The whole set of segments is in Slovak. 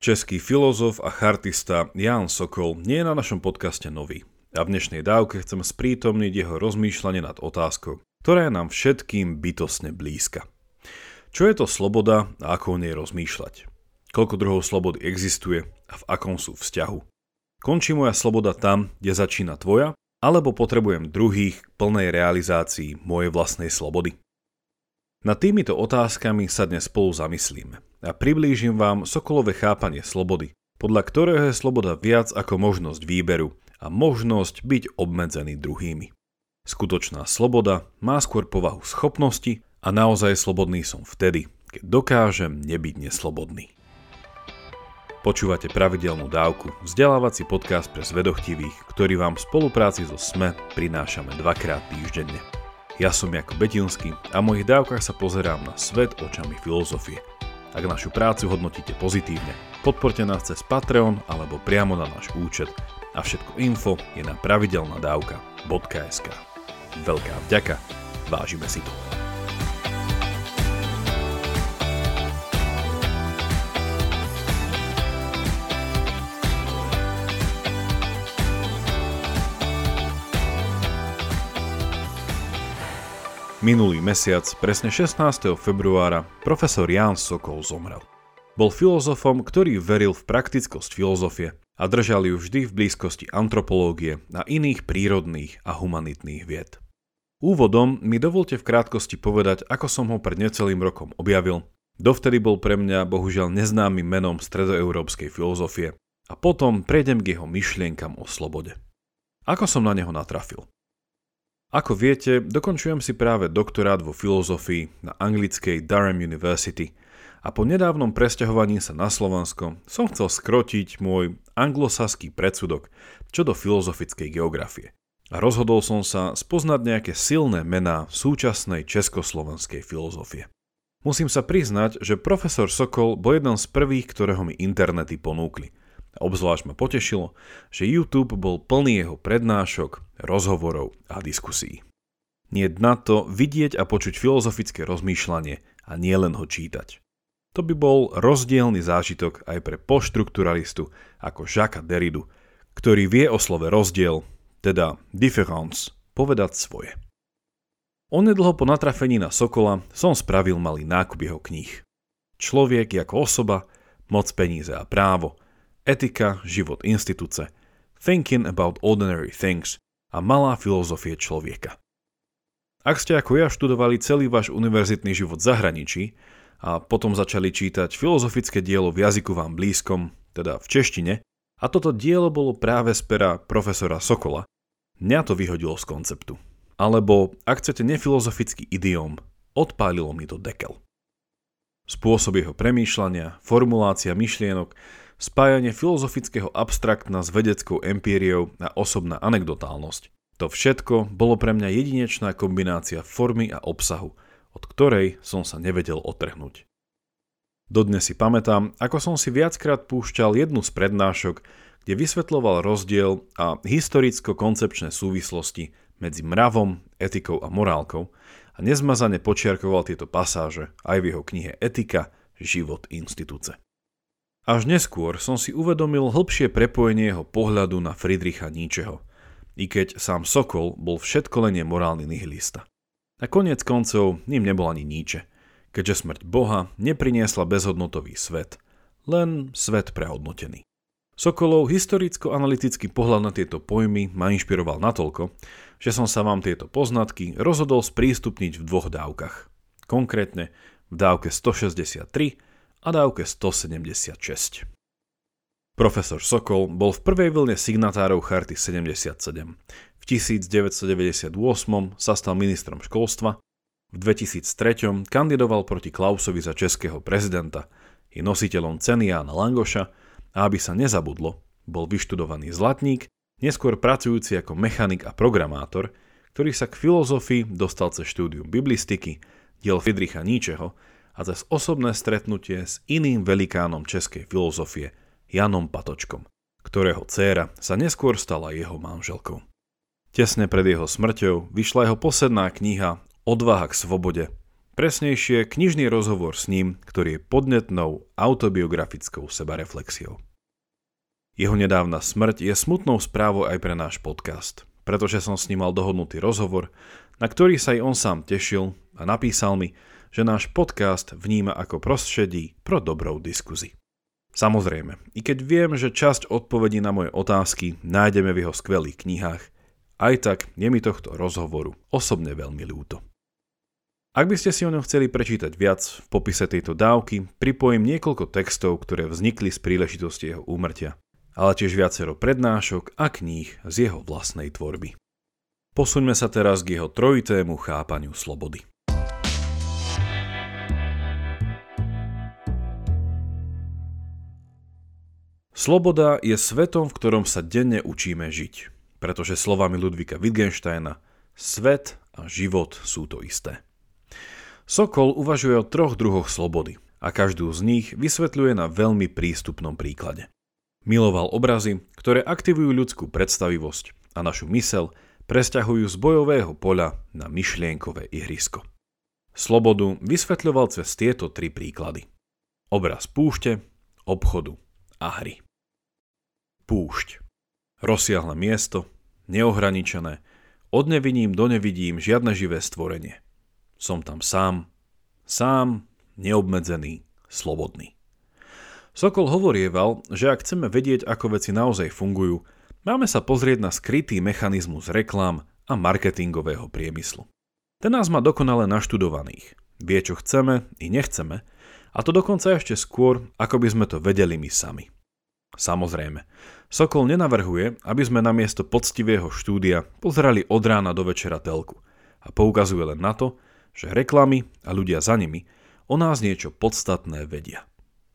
Český filozof a chartista Jan Sokol nie je na našom podcaste nový a v dnešnej dávke chcem sprítomniť jeho rozmýšľanie nad otázkou, ktorá je nám všetkým bytosne blízka. Čo je to sloboda a ako o nej rozmýšľať? Koľko druhov slobody existuje a v akom sú vzťahu? Končí moja sloboda tam, kde začína tvoja, alebo potrebujem druhých k plnej realizácii mojej vlastnej slobody? Na týmito otázkami sa dnes spolu zamyslíme a priblížim vám Sokolové chápanie slobody, podľa ktorého je sloboda viac ako možnosť výberu a možnosť byť obmedzený druhými. Skutočná sloboda má skôr povahu schopnosti a naozaj slobodný som vtedy, keď dokážem nebyť neslobodný. Počúvate pravidelnú dávku, vzdelávací podcast pre zvedochtivých, ktorý vám v spolupráci so SME prinášame dvakrát týždenne. Ja som Jako Betinsky a v mojich dávkach sa pozerám na svet očami filozofie. Ak našu prácu hodnotíte pozitívne, podporte nás cez Patreon alebo priamo na náš účet a všetko info je na pravidelnadavka.sk. Veľká vďaka, vážime si to. Minulý mesiac, presne 16. februára, profesor Jan Sokol zomrel. Bol filozofom, ktorý veril v praktickosť filozofie a držal ju vždy v blízkosti antropológie a iných prírodných a humanitných vied. Úvodom mi dovolte v krátkosti povedať, ako som ho pred necelým rokom objavil. Dovtedy bol pre mňa bohužiaľ neznámym menom stredoeurópskej filozofie a potom prejdem k jeho myšlienkam o slobode. Ako som na neho natrafil? Ako viete, dokončujem si práve doktorát vo filozofii na anglickej Durham University a po nedávnom presťahovaní sa na Slovensko som chcel skrotiť môj anglosaský predsudok čo do filozofickej geografie. A rozhodol som sa spoznať nejaké silné mená súčasnej československej filozofie. Musím sa priznať, že profesor Sokol bol jeden z prvých, ktorého mi internety ponúkli – Obzvlášť ma potešilo, že YouTube bol plný jeho prednášok, rozhovorov a diskusí. Nie na to vidieť a počuť filozofické rozmýšľanie a nielen ho čítať. To by bol rozdielny zážitok aj pre poštrukturalistu ako Jacques Derridu, ktorý vie o slove rozdiel, teda difference, povedať svoje. Onedlho po natrafení na Sokola som spravil malý nákup jeho kníh. Človek ako osoba, moc peníze a právo – Etika, život institúce, Thinking about ordinary things a malá filozofie človeka. Ak ste ako ja študovali celý váš univerzitný život v zahraničí a potom začali čítať filozofické dielo v jazyku vám blízkom, teda v češtine, a toto dielo bolo práve z pera profesora Sokola, mňa to vyhodilo z konceptu. Alebo, ak chcete nefilozofický idiom, odpálilo mi to dekel. Spôsob jeho premýšľania, formulácia myšlienok spájanie filozofického abstraktna s vedeckou empíriou a osobná anekdotálnosť. To všetko bolo pre mňa jedinečná kombinácia formy a obsahu, od ktorej som sa nevedel otrhnúť. Dodnes si pamätám, ako som si viackrát púšťal jednu z prednášok, kde vysvetloval rozdiel a historicko-koncepčné súvislosti medzi mravom, etikou a morálkou a nezmazane počiarkoval tieto pasáže aj v jeho knihe Etika, život institúce. Až neskôr som si uvedomil hĺbšie prepojenie jeho pohľadu na Friedricha Nietzscheho, i keď sám Sokol bol všetko len morálny nihilista. A konec koncov ním nebol ani Nietzsche, keďže smrť Boha nepriniesla bezhodnotový svet, len svet prehodnotený. Sokolov historicko-analytický pohľad na tieto pojmy ma inšpiroval natoľko, že som sa vám tieto poznatky rozhodol sprístupniť v dvoch dávkach. Konkrétne v dávke 163 a dávke 176. Profesor Sokol bol v prvej vlne signatárov Charty 77. V 1998 sa stal ministrom školstva, v 2003 kandidoval proti Klausovi za českého prezidenta, je nositeľom ceny Jána Langoša a aby sa nezabudlo, bol vyštudovaný zlatník, neskôr pracujúci ako mechanik a programátor, ktorý sa k filozofii dostal cez štúdium biblistiky, diel Friedricha Nietzscheho a cez osobné stretnutie s iným velikánom českej filozofie, Janom Patočkom, ktorého dcéra sa neskôr stala jeho manželkou. Tesne pred jeho smrťou vyšla jeho posledná kniha Odvaha k svobode, Presnejšie knižný rozhovor s ním, ktorý je podnetnou autobiografickou sebareflexiou. Jeho nedávna smrť je smutnou správou aj pre náš podcast, pretože som s ním mal dohodnutý rozhovor, na ktorý sa aj on sám tešil a napísal mi, že náš podcast vníma ako prostredí pro dobrou diskuzi. Samozrejme, i keď viem, že časť odpovedí na moje otázky nájdeme v jeho skvelých knihách, aj tak je mi tohto rozhovoru osobne veľmi ľúto. Ak by ste si o ňom chceli prečítať viac, v popise tejto dávky pripojím niekoľko textov, ktoré vznikli z príležitosti jeho úmrtia ale tiež viacero prednášok a kníh z jeho vlastnej tvorby. Posuňme sa teraz k jeho trojitému chápaniu slobody. Sloboda je svetom, v ktorom sa denne učíme žiť, pretože slovami Ludvika Wittgensteina svet a život sú to isté. Sokol uvažuje o troch druhoch slobody a každú z nich vysvetľuje na veľmi prístupnom príklade. Miloval obrazy, ktoré aktivujú ľudskú predstavivosť a našu mysel presťahujú z bojového poľa na myšlienkové ihrisko. Slobodu vysvetľoval cez tieto tri príklady. Obraz púšte, obchodu a hry. Púšť. Rozsiahle miesto, neohraničené, od nevidím do nevidím žiadne živé stvorenie. Som tam sám, sám, neobmedzený, slobodný. Sokol hovorieval, že ak chceme vedieť, ako veci naozaj fungujú, máme sa pozrieť na skrytý mechanizmus reklám a marketingového priemyslu. Ten nás má dokonale naštudovaných. Vie, čo chceme i nechceme, a to dokonca ešte skôr, ako by sme to vedeli my sami. Samozrejme, Sokol nenavrhuje, aby sme namiesto poctivého štúdia pozerali od rána do večera telku a poukazuje len na to, že reklamy a ľudia za nimi o nás niečo podstatné vedia.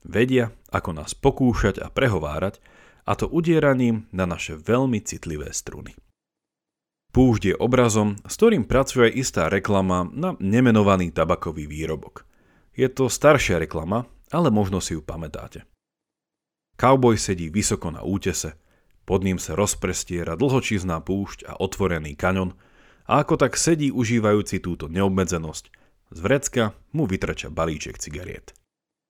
Vedia, ako nás pokúšať a prehovárať, a to udieraním na naše veľmi citlivé struny. Púšť je obrazom, s ktorým pracuje istá reklama na nemenovaný tabakový výrobok. Je to staršia reklama, ale možno si ju pamätáte. Cowboy sedí vysoko na útese, pod ním sa rozprestiera dlhočízná púšť a otvorený kaňon a ako tak sedí užívajúci túto neobmedzenosť, z vrecka mu vytrča balíček cigariet.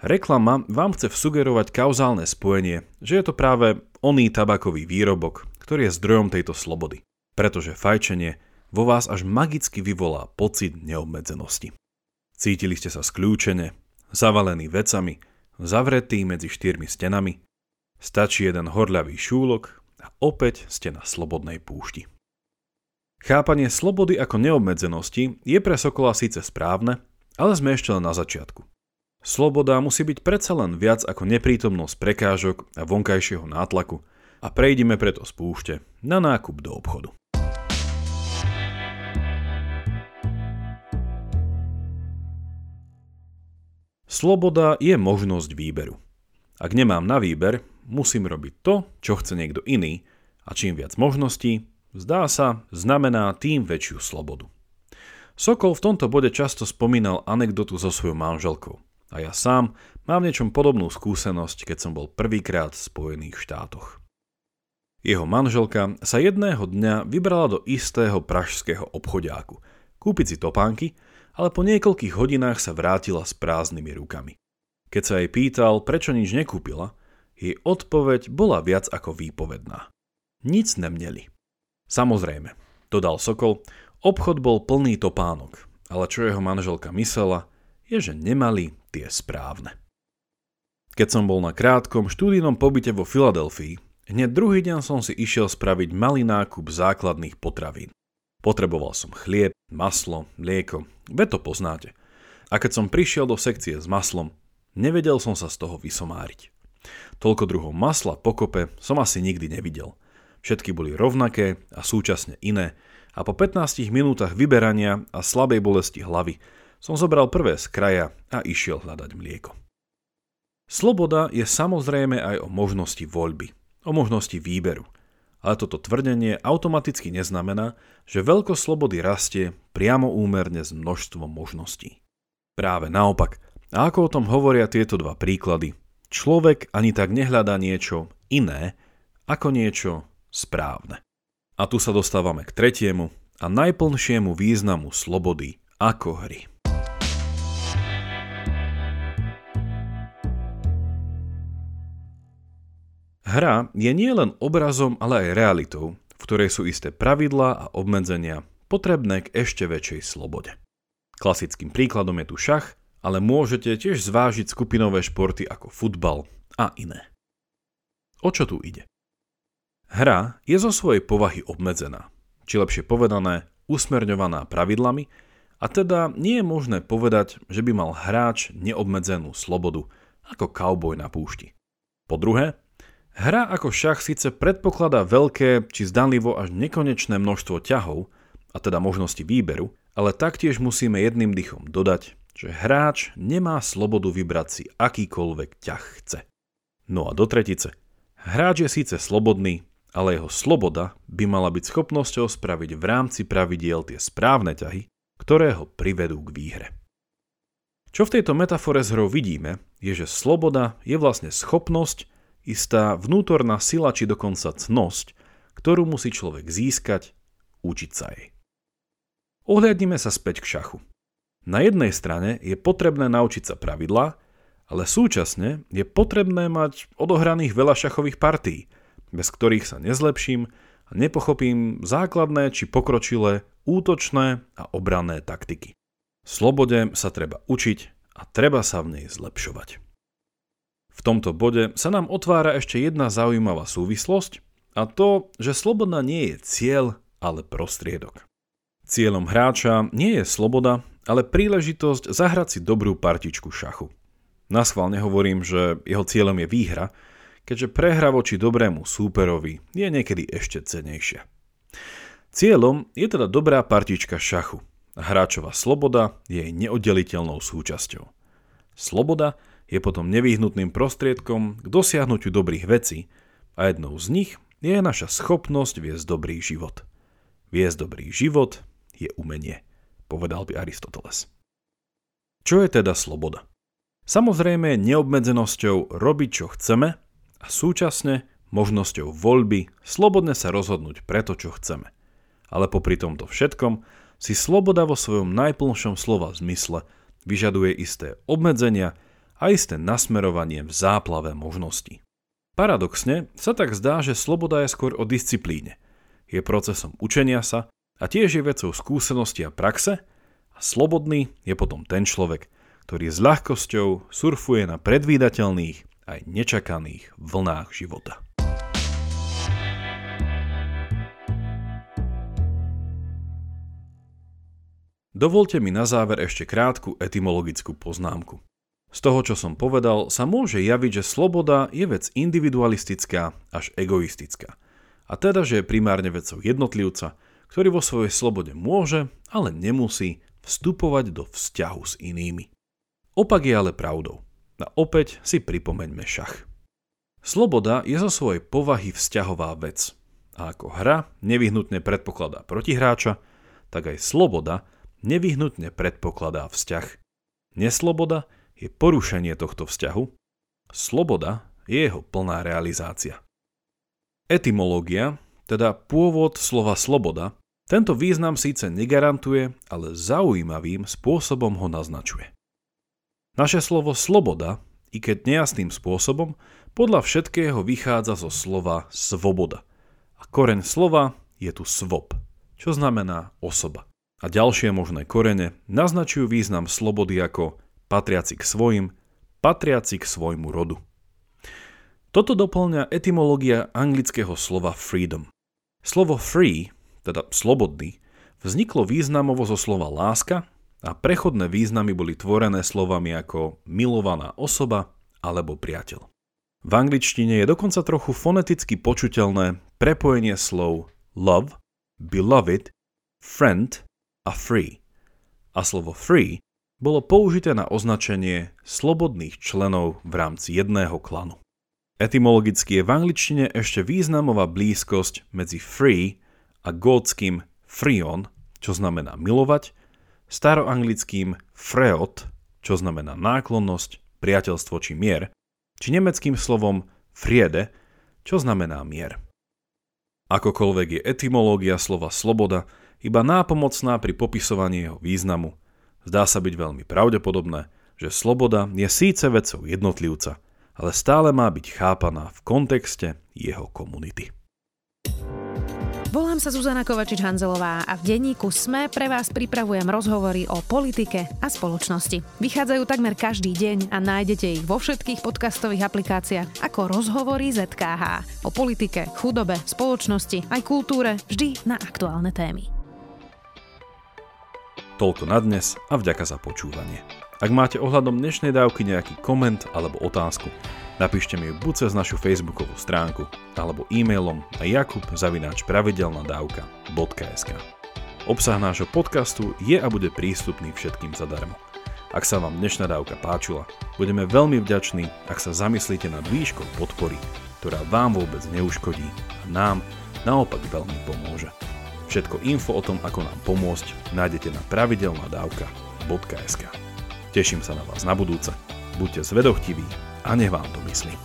Reklama vám chce sugerovať kauzálne spojenie, že je to práve oný tabakový výrobok, ktorý je zdrojom tejto slobody. Pretože fajčenie vo vás až magicky vyvolá pocit neobmedzenosti. Cítili ste sa skľúčene, zavalení vecami, zavretí medzi štyrmi stenami, stačí jeden horľavý šúlok a opäť ste na slobodnej púšti. Chápanie slobody ako neobmedzenosti je pre Sokola síce správne, ale sme ešte len na začiatku. Sloboda musí byť predsa len viac ako neprítomnosť prekážok a vonkajšieho nátlaku a prejdime preto z púšte na nákup do obchodu. Sloboda je možnosť výberu. Ak nemám na výber, musím robiť to, čo chce niekto iný a čím viac možností, zdá sa, znamená tým väčšiu slobodu. Sokol v tomto bode často spomínal anekdotu so svojou manželkou – a ja sám mám v niečom podobnú skúsenosť, keď som bol prvýkrát v Spojených štátoch. Jeho manželka sa jedného dňa vybrala do istého pražského obchodiáku, kúpiť si topánky, ale po niekoľkých hodinách sa vrátila s prázdnymi rukami. Keď sa jej pýtal, prečo nič nekúpila, jej odpoveď bola viac ako výpovedná. Nic nemneli. Samozrejme, dodal Sokol, obchod bol plný topánok, ale čo jeho manželka myslela, je, že nemali tie správne. Keď som bol na krátkom štúdijnom pobyte vo Filadelfii, hneď druhý deň som si išiel spraviť malý nákup základných potravín. Potreboval som chlieb, maslo, mlieko, ve to poznáte. A keď som prišiel do sekcie s maslom, nevedel som sa z toho vysomáriť. Toľko druhov masla pokope som asi nikdy nevidel. Všetky boli rovnaké a súčasne iné a po 15 minútach vyberania a slabej bolesti hlavy som zobral prvé z kraja a išiel hľadať mlieko. Sloboda je samozrejme aj o možnosti voľby, o možnosti výberu. Ale toto tvrdenie automaticky neznamená, že veľkosť slobody rastie priamo úmerne s množstvom možností. Práve naopak, a ako o tom hovoria tieto dva príklady, Človek ani tak nehľadá niečo iné ako niečo správne. A tu sa dostávame k tretiemu a najplnšiemu významu slobody ako hry. Hra je nielen obrazom, ale aj realitou, v ktorej sú isté pravidlá a obmedzenia potrebné k ešte väčšej slobode. Klasickým príkladom je tu šach, ale môžete tiež zvážiť skupinové športy ako futbal a iné. O čo tu ide? Hra je zo svojej povahy obmedzená, či lepšie povedané, usmerňovaná pravidlami, a teda nie je možné povedať, že by mal hráč neobmedzenú slobodu, ako kauboj na púšti. Po druhé, hra ako šach síce predpokladá veľké či zdanlivo až nekonečné množstvo ťahov, a teda možnosti výberu, ale taktiež musíme jedným dychom dodať, že hráč nemá slobodu vybrať si akýkoľvek ťah chce. No a do tretice. Hráč je síce slobodný, ale jeho sloboda by mala byť schopnosťou spraviť v rámci pravidiel tie správne ťahy, ktoré ho privedú k výhre. Čo v tejto metafore s hrou vidíme, je, že sloboda je vlastne schopnosť, istá vnútorná sila či dokonca cnosť, ktorú musí človek získať, učiť sa jej. Ohľadnime sa späť k šachu. Na jednej strane je potrebné naučiť sa pravidlá, ale súčasne je potrebné mať odohraných veľa šachových partí, bez ktorých sa nezlepším a nepochopím základné či pokročilé útočné a obranné taktiky. Slobode sa treba učiť a treba sa v nej zlepšovať. V tomto bode sa nám otvára ešte jedna zaujímavá súvislosť a to, že sloboda nie je cieľ, ale prostriedok. Cieľom hráča nie je sloboda, ale príležitosť zahrať si dobrú partičku šachu. Naschválne hovorím, že jeho cieľom je výhra, keďže prehra voči dobrému súperovi je niekedy ešte cenejšia. Cieľom je teda dobrá partička šachu a hráčová sloboda je jej neoddeliteľnou súčasťou. Sloboda je potom nevyhnutným prostriedkom k dosiahnutiu dobrých vecí a jednou z nich je naša schopnosť viesť dobrý život. Viesť dobrý život je umenie, povedal by Aristoteles. Čo je teda sloboda? Samozrejme neobmedzenosťou robiť, čo chceme a súčasne možnosťou voľby slobodne sa rozhodnúť preto, čo chceme. Ale popri tomto všetkom si sloboda vo svojom najplnšom slova zmysle vyžaduje isté obmedzenia a isté nasmerovanie v záplave možností. Paradoxne sa tak zdá, že sloboda je skôr o disciplíne. Je procesom učenia sa a tiež je vecou skúsenosti a praxe a slobodný je potom ten človek, ktorý s ľahkosťou surfuje na predvídateľných aj nečakaných vlnách života. Dovolte mi na záver ešte krátku etymologickú poznámku. Z toho, čo som povedal, sa môže javiť, že sloboda je vec individualistická až egoistická. A teda, že je primárne vecou jednotlivca, ktorý vo svojej slobode môže, ale nemusí vstupovať do vzťahu s inými. Opak je ale pravdou. A opäť si pripomeňme šach. Sloboda je zo svojej povahy vzťahová vec. A ako hra nevyhnutne predpokladá protihráča, tak aj sloboda nevyhnutne predpokladá vzťah. Nesloboda je porušenie tohto vzťahu, sloboda je jeho plná realizácia. Etymológia, teda pôvod slova sloboda, tento význam síce negarantuje, ale zaujímavým spôsobom ho naznačuje. Naše slovo sloboda, i keď nejasným spôsobom, podľa všetkého vychádza zo slova svoboda. A koreň slova je tu svob, čo znamená osoba. A ďalšie možné korene naznačujú význam slobody ako patriaci k svojim, patriaci k svojmu rodu. Toto doplňa etymológia anglického slova freedom. Slovo free teda slobodný, vzniklo významovo zo slova láska a prechodné významy boli tvorené slovami ako milovaná osoba alebo priateľ. V angličtine je dokonca trochu foneticky počuteľné prepojenie slov love, beloved, friend a free. A slovo free bolo použité na označenie slobodných členov v rámci jedného klanu. Etymologicky je v angličtine ešte významová blízkosť medzi free a gótským frion, čo znamená milovať, staroanglickým freot, čo znamená náklonnosť, priateľstvo či mier, či nemeckým slovom friede, čo znamená mier. Akokoľvek je etymológia slova sloboda iba nápomocná pri popisovaní jeho významu, zdá sa byť veľmi pravdepodobné, že sloboda je síce vecou jednotlivca ale stále má byť chápaná v kontexte jeho komunity. Volám sa Zuzana Kovačič-Hanzelová a v denníku SME pre vás pripravujem rozhovory o politike a spoločnosti. Vychádzajú takmer každý deň a nájdete ich vo všetkých podcastových aplikáciách ako rozhovory ZKH. O politike, chudobe, spoločnosti aj kultúre vždy na aktuálne témy. Toľko na dnes a vďaka za počúvanie. Ak máte ohľadom dnešnej dávky nejaký koment alebo otázku, Napíšte mi ju buď cez našu facebookovú stránku alebo e-mailom na jakub.pravidelnadavka.sk Obsah nášho podcastu je a bude prístupný všetkým zadarmo. Ak sa vám dnešná dávka páčila, budeme veľmi vďační, ak sa zamyslíte nad výškou podpory, ktorá vám vôbec neuškodí a nám naopak veľmi pomôže. Všetko info o tom, ako nám pomôcť, nájdete na pravidelnadavka.sk Teším sa na vás na budúce. Buďte zvedochtiví a nech vám to myslí.